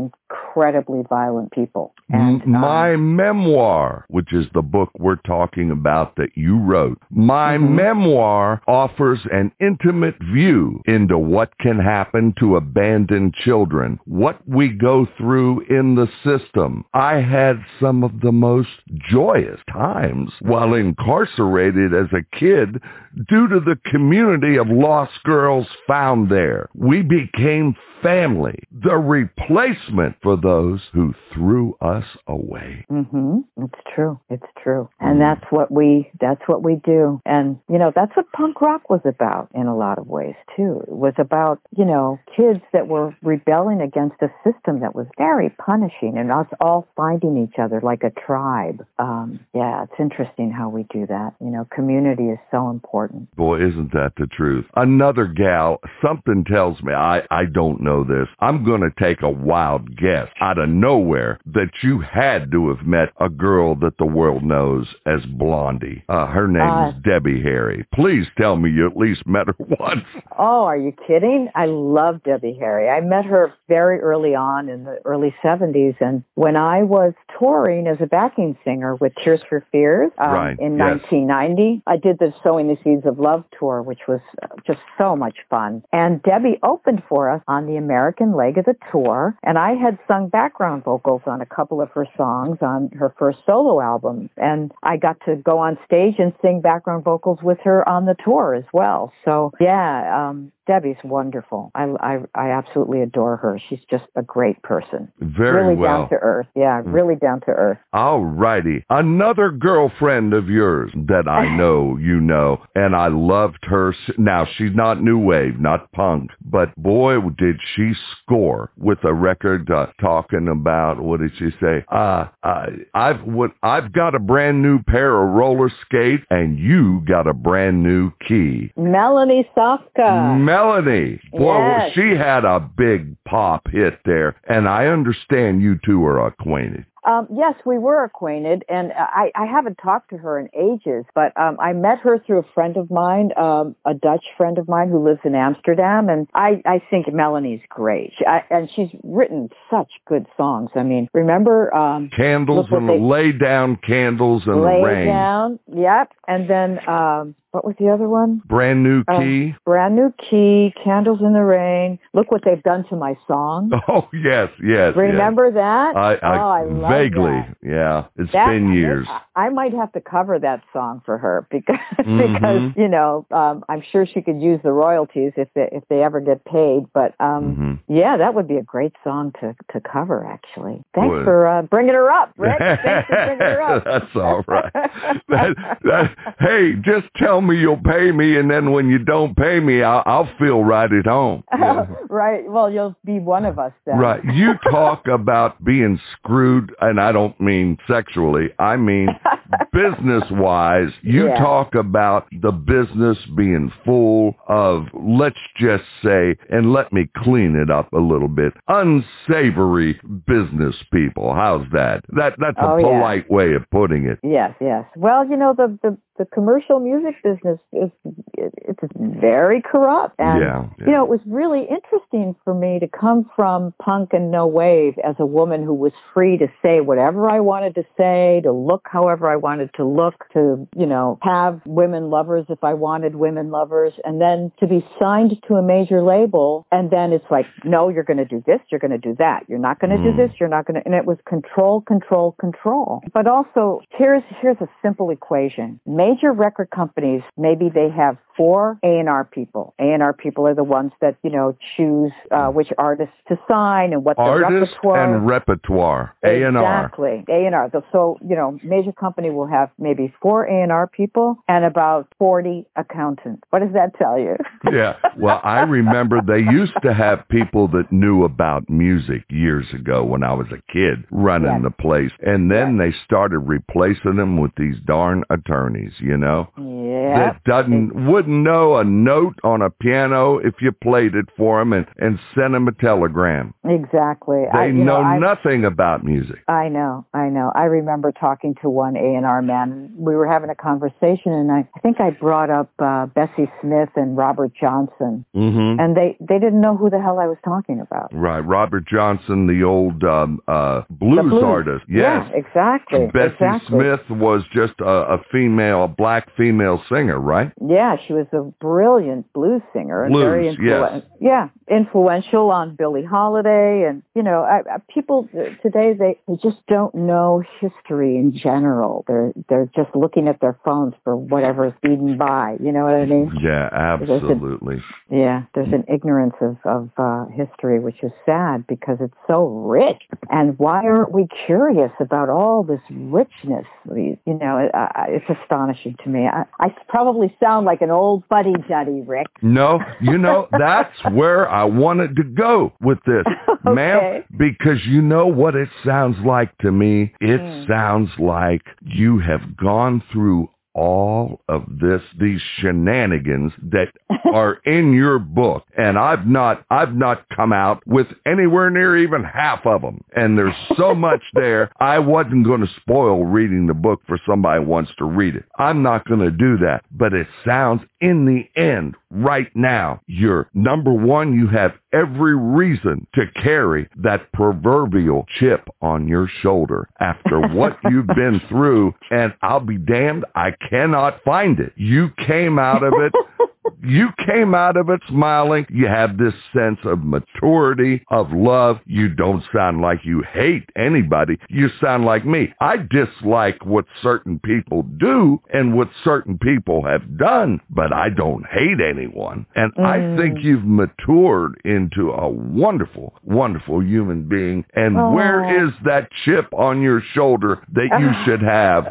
incredibly violent people. And um, my memoir, which is the book we're talking about that you wrote, my Mhm. memoir offers an intimate view into what can happen to abandoned children, what we go through in the system. I had some of the most joyous times while incarcerated as a kid due to the community of lost girls found there. We became family, the replacement for those who threw us away. Mm-hmm. It's true. It's true. And that's what we, that's what we do. And, you know, that's what punk rock was about in a lot of ways too. It was about, you know, kids that were rebelling against a system that was very punishing and us all finding each other like a tribe. Um, yeah, it's interesting how we do that. You know, community is so important. Boy, isn't that the truth? Another gal, something tells me, I, I don't know this. I'm going to take a wild guess out of nowhere that you had to have met a girl that the world knows as Blondie. Uh, her name Uh, is Debbie Harry. Please tell me you at least met her once. Oh, are you kidding? I love Debbie Harry. I met her very early on in the early 70s. And when I was touring as a backing singer with Tears for Fears um, Right, in yes. 1990, I did the Sowing the Seeds of Love tour, which was uh, just so much fun. And Debbie opened for us on the American leg of the tour. And I had sung background vocals on a couple of her songs on her first solo album. And I got to go on stage and sing background vocals with her on the tour as well. So yeah, um, Debbie's wonderful. I, I, I absolutely adore her. She's just a great person. Very really well. down to earth. Yeah, really down to earth. All righty. Another girlfriend of yours that I know you know, and I loved her. Now, she's not new wave, not punk, but boy, did she score with a record uh, talking about, what did she say? Uh, uh, I've, what, I've got a brand new pair of roller skates, and you got a brand new key. Melanie Safka. Melanie, boy, Yes. she had a big pop hit there, and I understand you two are acquainted. Um, yes, we were acquainted, and I, I haven't talked to her in ages, but um, I met her through a friend of mine, um, a Dutch friend of mine who lives in Amsterdam, and I, I think Melanie's great, she, I, and she's written such good songs. I mean, remember um, Candles and they- lay down candles in Lay the rain. Down, yep, and then um, what was the other one? Brand new Um, key. Brand new key, Candles in the Rain. Look what they've done to my song. Oh yes, yes. Remember that? I, I, oh, I love vaguely. Yeah, it's That- been years. I, I might have to cover that song for her because Mhm. because you know um, I'm sure she could use the royalties if they if they ever get paid. But um, Mhm. yeah, that would be a great song to to cover. Actually, thanks Boy. for uh, bringing her up, Rick. Thanks for bringing her up. That's all right. That, that, hey, just tell me you'll pay me, and then when you don't pay me, I'll, I'll feel right at home. Yeah. right. Well, you'll be one of us then. Right. You talk about being screwed, and I don't mean sexually. I mean business wise. You Yeah. talk about the business being full of, let's just say, and let me clean it up a little bit, unsavory business people. How's that? That that's a Oh, yeah. polite way of putting it. Yes, yes. Well, you know the the, the commercial music business is it's very corrupt, and Yeah, yeah. you know it was really interesting for me to come from punk and no wave as a woman who was free to say whatever I wanted to say, to look however I wanted to look, to you know have women lovers if I wanted women lovers, and then to be signed to a major label, and then it's like, no, you're going to do this, you're going to do that, you're not going to Mm. do this, you're not going to, and it was control, control, control. But also, here's here's a simple equation. Major record companies, maybe they have four A&R people. A&R people are the ones that, you know, choose uh, which artists to sign and what their repertoire. and repertoire. A and R. Exactly. A&R. So, you know, major company will have maybe four A&R people and about 40 accountants. What does that tell you? Yeah. Well, I remember they used to have people that knew about music years ago when I was a kid running Yes. the place. And then they started replacing them with these darn attorneys, you know? yeah. That doesn't wouldn't know a note on a piano if you played it for them and and sent them a telegram. Exactly. They I, know, I, nothing about music. I know, I know. I remember talking to one A and R man. We were having a conversation, and I, I think I brought up uh, Bessie Smith and Robert Johnson, hmm and they they didn't know who the hell I was talking about. Right, Robert Johnson, the old um, uh, blues, The blues. artist. Yes, Yeah, exactly. Bessie exactly. Smith was just a, a female, a black female singer, right? Yeah, she was a brilliant blues singer and Blues, very yes. yeah, influential on Billie Holiday and you know, I, I, people today they, they just don't know history in general. They're they're just looking at their phones for whatever's speeding by. You know what I mean? Yeah, absolutely. Yeah, there's an ignorance of of uh, history, which is sad because it's so rich. And why aren't we curious about all this richness? You know, it, uh, it's astonishing to me. I, I probably sound like an old fuddy duddy, Rick. No, you know, that's where I wanted to go with this, ma'am, because you know what it sounds like to me? It Hmm. sounds like you have gone through all of this, these shenanigans that are in your book. And I've not, I've not come out with anywhere near even half of them. And there's so much there. I wasn't going to spoil reading the book for somebody who wants to read it. I'm not going to do that. But it sounds in the end, right now, you're number one, you have every reason to carry that proverbial chip on your shoulder after what you've been through. And I'll be damned, I cannot find it. You came out of it you came out of it smiling. You have this sense of maturity, of love. You don't sound like you hate anybody. You sound like me. I dislike what certain people do and what certain people have done, but I don't hate anyone. And mm. I think you've matured into a wonderful, wonderful human being. And oh. where is that chip on your shoulder that you should have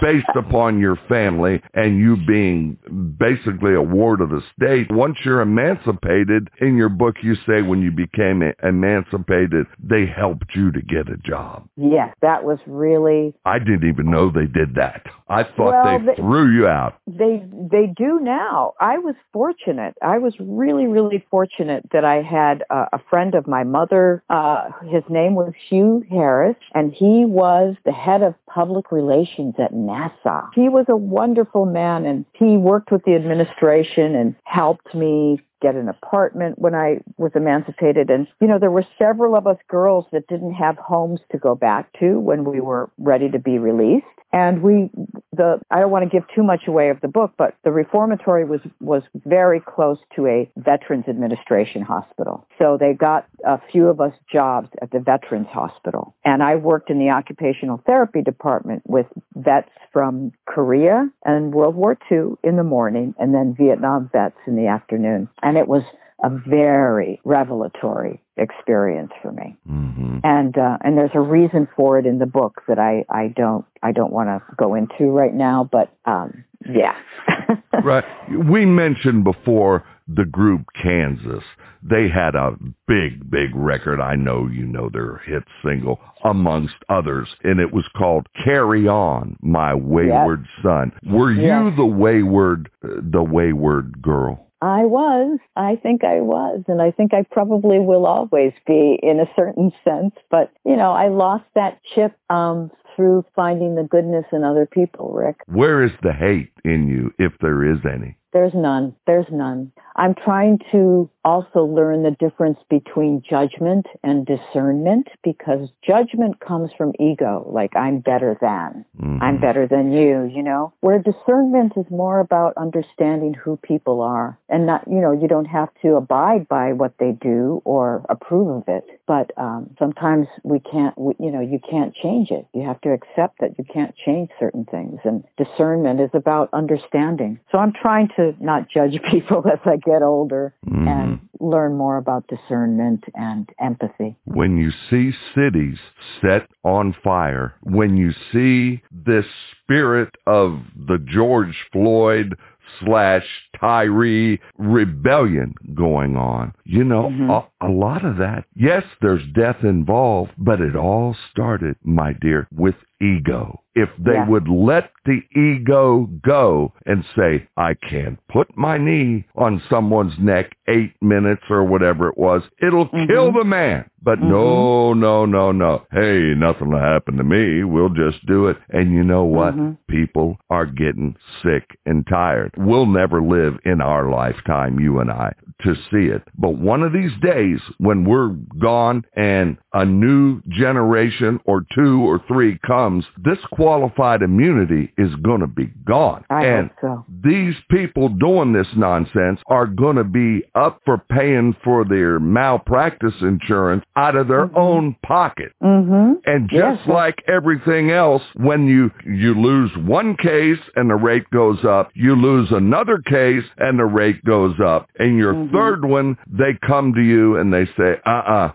based upon your family and you being basically a of the state? Once you're emancipated, in your book you say when you became emancipated, they helped you to get a job. Yes, that was really. I didn't even know they did that. I thought well, they, they threw you out. They they do now. I was fortunate. I was really really fortunate that I had a, a friend of my mother. Uh, his name was Hugh Harris, and he was the head of public relations at NASA. He was a wonderful man, and he worked with the administration and helped me get an apartment when I was emancipated. And, you know, there were several of us girls that didn't have homes to go back to when we were ready to be released. And we, the, I don't want to give too much away of the book, but the reformatory was, was very close to a Veterans Administration hospital. So they got a few of us jobs at the Veterans Hospital. And I worked in the occupational therapy department with vets from Korea and World War II in the morning and then Vietnam vets in the afternoon. And it was a very revelatory experience for me. Mm-hmm. And uh, and there's a reason for it in the book that I I don't I don't want to go into right now, but um, yeah. right. We mentioned before the group Kansas. They had a big, big record. I know you know their hit single, amongst others, and it was called "Carry On, My Wayward. Son." Were you the wayward, the wayward girl? I was. I think I was. And I think I probably will always be in a certain sense. But, you know, I lost that chip um, through finding the goodness in other people, Rick. Where is the hate in you, if there is any? There's none. There's none. I'm trying to also learn the difference between judgment and discernment because judgment comes from ego, like I'm better than, mm-hmm. I'm better than you, you know, where discernment is more about understanding who people are and not, you know, you don't have to abide by what they do or approve of it, but um, sometimes we can't, we, you know, you can't change it. You have to accept that you can't change certain things and discernment is about understanding. So I'm trying to not judge people as I get older mm. and learn more about discernment and empathy. When you see cities set on fire, when you see this spirit of the George Floyd slash Tyree rebellion going on. You know, mm-hmm. a, a, lot of that, yes, there's death involved, but it all started, my dear, with ego. If they yeah. would let the ego go and say, I can't put my knee on someone's neck eight minutes or whatever it was, it'll mm-hmm. kill the man. But mm-hmm. no, no, no, no. Hey, nothing will happen to me. We'll just do it. And you know what? Mm-hmm. People are getting sick and tired. We'll never live in our lifetime, you and I, to see it. But one of these days when we're gone and a new generation or two or three comes, this qualified immunity is going to be gone. I and so. these people doing this nonsense are going to be up for paying for their malpractice insurance out of their mm-hmm. own pocket. Mm-hmm. And just yes. like everything else, when you, you lose one case and the rate goes up, you lose another case and the rate goes up. And your mm-hmm. third one, they come to you and they say, uh-uh,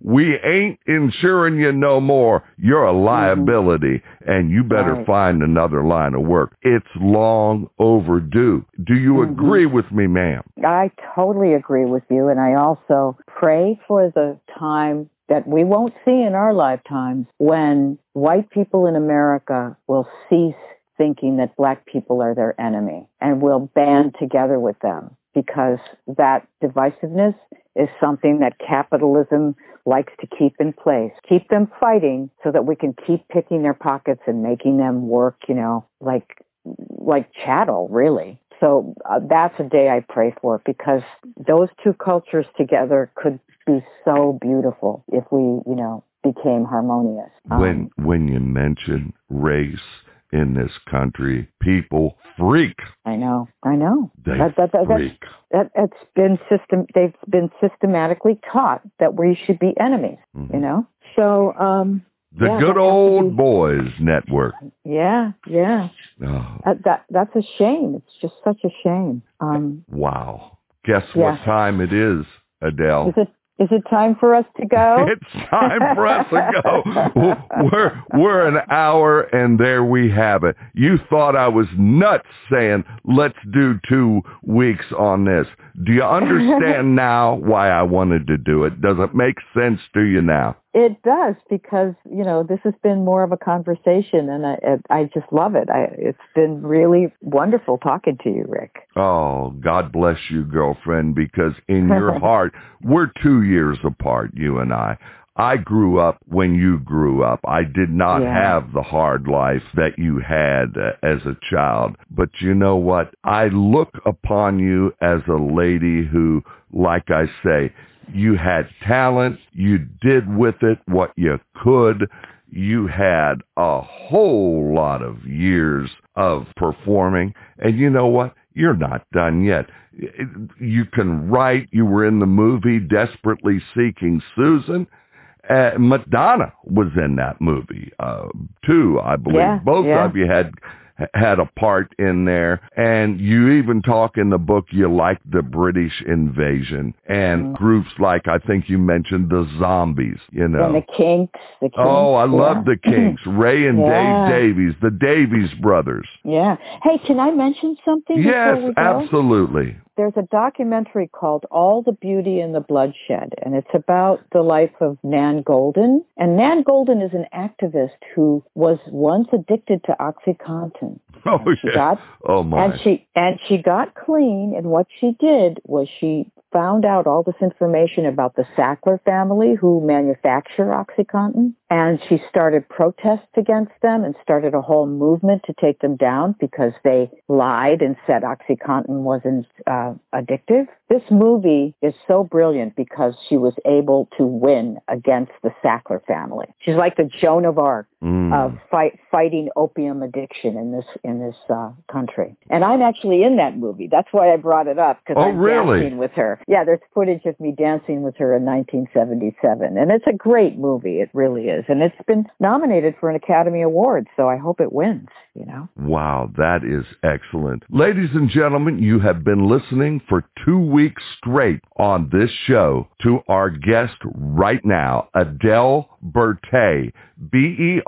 we ain't insuring you no more. You're a mm-hmm. And you better right. find another line of work. It's long overdue. Do you mm-hmm. agree with me, ma'am? I totally agree with you. And I also pray for the time that we won't see in our lifetimes when white people in America will cease thinking that black people are their enemy and will band together with them because that divisiveness is something that capitalism likes to keep in place. Keep them fighting so that we can keep picking their pockets and making them work, you know, like like chattel, really. So uh, that's a day I pray for because those two cultures together could be so beautiful if we, you know, became harmonious. Um, when when you mention race in this country. People freak. I know. I know. They that, that, that, freak. that, that's been system. They've been systematically taught that we should be enemies. Mhm. You know. So, um, The yeah, good has old be- boys network. yeah, yeah. Oh, That, that that's a shame. It's just such a shame. Um, wow. Guess what time it is, Adele? is it is it time for us to go? It's time for us to go. We're we're an hour and there we have it. You thought I was nuts saying let's do two weeks on this. Do you understand now why I wanted to do it? Does it make sense to you now? It does because you know this has been more of a conversation, and I I just love it. I, it's been really wonderful talking to you, Rick. Oh, God bless you, girlfriend, because in your heart, we're two years apart, you and I. I grew up when you grew up. I did not Yeah. have the hard life that you had uh, as a child. But you know what? I look upon you as a lady who, like I say, you had talent. You did with it what you could. You had a whole lot of years of performing. And you know what? You're not done yet. You can write. You were in the movie Desperately Seeking Susan. Uh, Madonna was in that movie uh, too, I believe. Yeah, Both yeah. of you had had a part in there, and you even talk in the book you like the British invasion and Mm-hmm. groups like I think you mentioned the zombies. You know, And the Kinks, the Kinks. oh, I yeah. love the Kinks, Ray and Yeah. Dave Davies, the Davies brothers. Yeah. Hey, can I mention something? Yes, before we go? absolutely. There's a documentary called All the Beauty and the Bloodshed, and it's about the life of Nan Goldin. And Nan Goldin is an activist who was once addicted to OxyContin. Oh yeah. got Oh my. And she and she got clean and what she did was she found out all this information about the Sackler family who manufacture OxyContin and she started protests against them and started a whole movement to take them down because they lied and said OxyContin wasn't uh, addictive. This movie is so brilliant because she was able to win against the Sackler family. She's like the Joan of Arc Mm. of fight, fighting opium addiction in this in this uh, country. And I'm actually in that movie. That's why I brought it up because Oh, I'm really? dancing with her. Yeah, there's footage of me dancing with her in 1977, and it's a great movie. It really is, and it's been nominated for an Academy Award. So I hope it wins. You know. Wow, that is excellent. Ladies and gentlemen, you have been listening for two weeks straight on this show to our guest right now, Adele Bertei, B-E-R-T-E-I.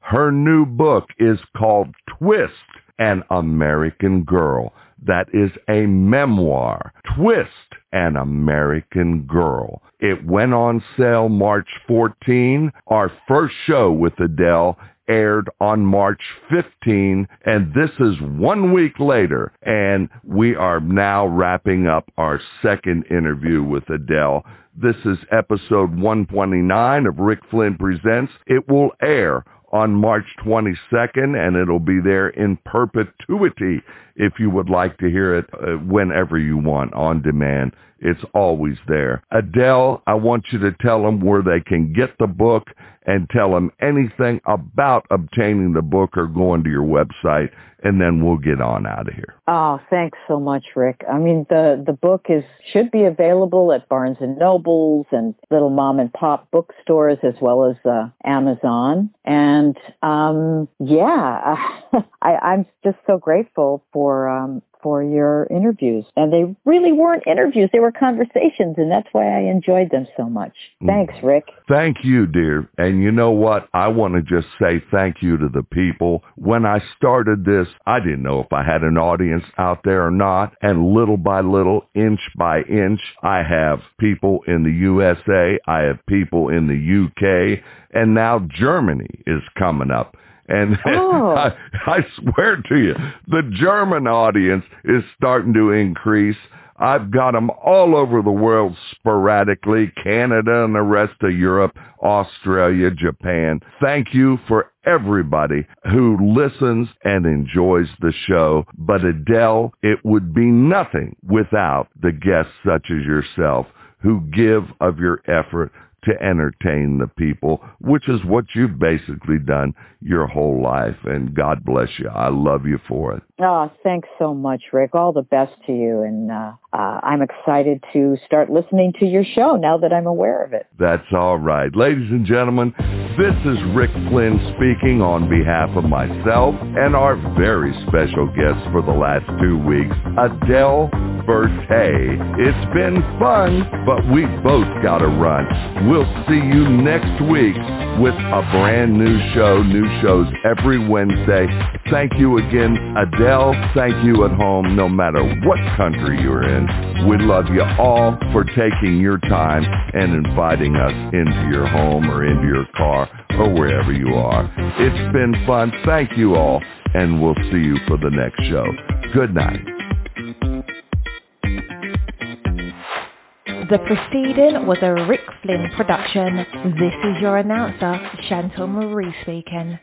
Her new book is called Twist, an American Girl. That is a memoir. Twist, an American Girl. It went on sale March 14. Our first show with Adele aired on March 15, and this is one week later, and we are now wrapping up our second interview with Adele. This is episode 129 of Rick Flynn Presents. It will air on March 22nd, and it'll be there in perpetuity if you would like to hear it uh, whenever you want on demand. It's always there. Adele, I want you to tell them where they can get the book and tell them anything about obtaining the book or going to your website, and then we'll get on out of here. Oh, thanks so much, Rick. I mean, the the book is should be available at Barnes and Nobles and little mom and pop bookstores as well as uh, Amazon. And um, yeah, I, I'm just so grateful for um, for your interviews. And they really weren't interviews; they were conversations, and that's why I enjoyed them so much. Mm. Thanks, Rick. Thank you, dear. And you know what? I want to just say thank you to the people. When I started this, I didn't know if I had an audience out there or not. And little by little, inch by inch, I have people in the USA. I have people in the UK. And now Germany is coming up. And Oh. I, I swear to you, the German audience is starting to increase. I've got them all over the world sporadically, Canada and the rest of Europe, Australia, Japan. Thank you for everybody who listens and enjoys the show. But Adele, it would be nothing without the guests such as yourself who give of your effort to entertain the people, which is what you've basically done your whole life. And God bless you. I love you for it. Oh, thanks so much, Rick. All the best to you. And uh, uh, I'm excited to start listening to your show now that I'm aware of it. That's all right. Ladies and gentlemen, this is Rick Flynn speaking on behalf of myself and our very special guest for the last two weeks, Adele Bertei. It's been fun, but we both got to run. We'll see you next week with a brand new show, new shows every Wednesday. Thank you again, Adele. Thank you at home, no matter what country you're in. We love you all for taking your time and inviting us into your home or into your car or wherever you are. It's been fun. Thank you all, and we'll see you for the next show. Good night. The proceeding was a Rick Flynn production. This is your announcer, Chantal Marie speaking.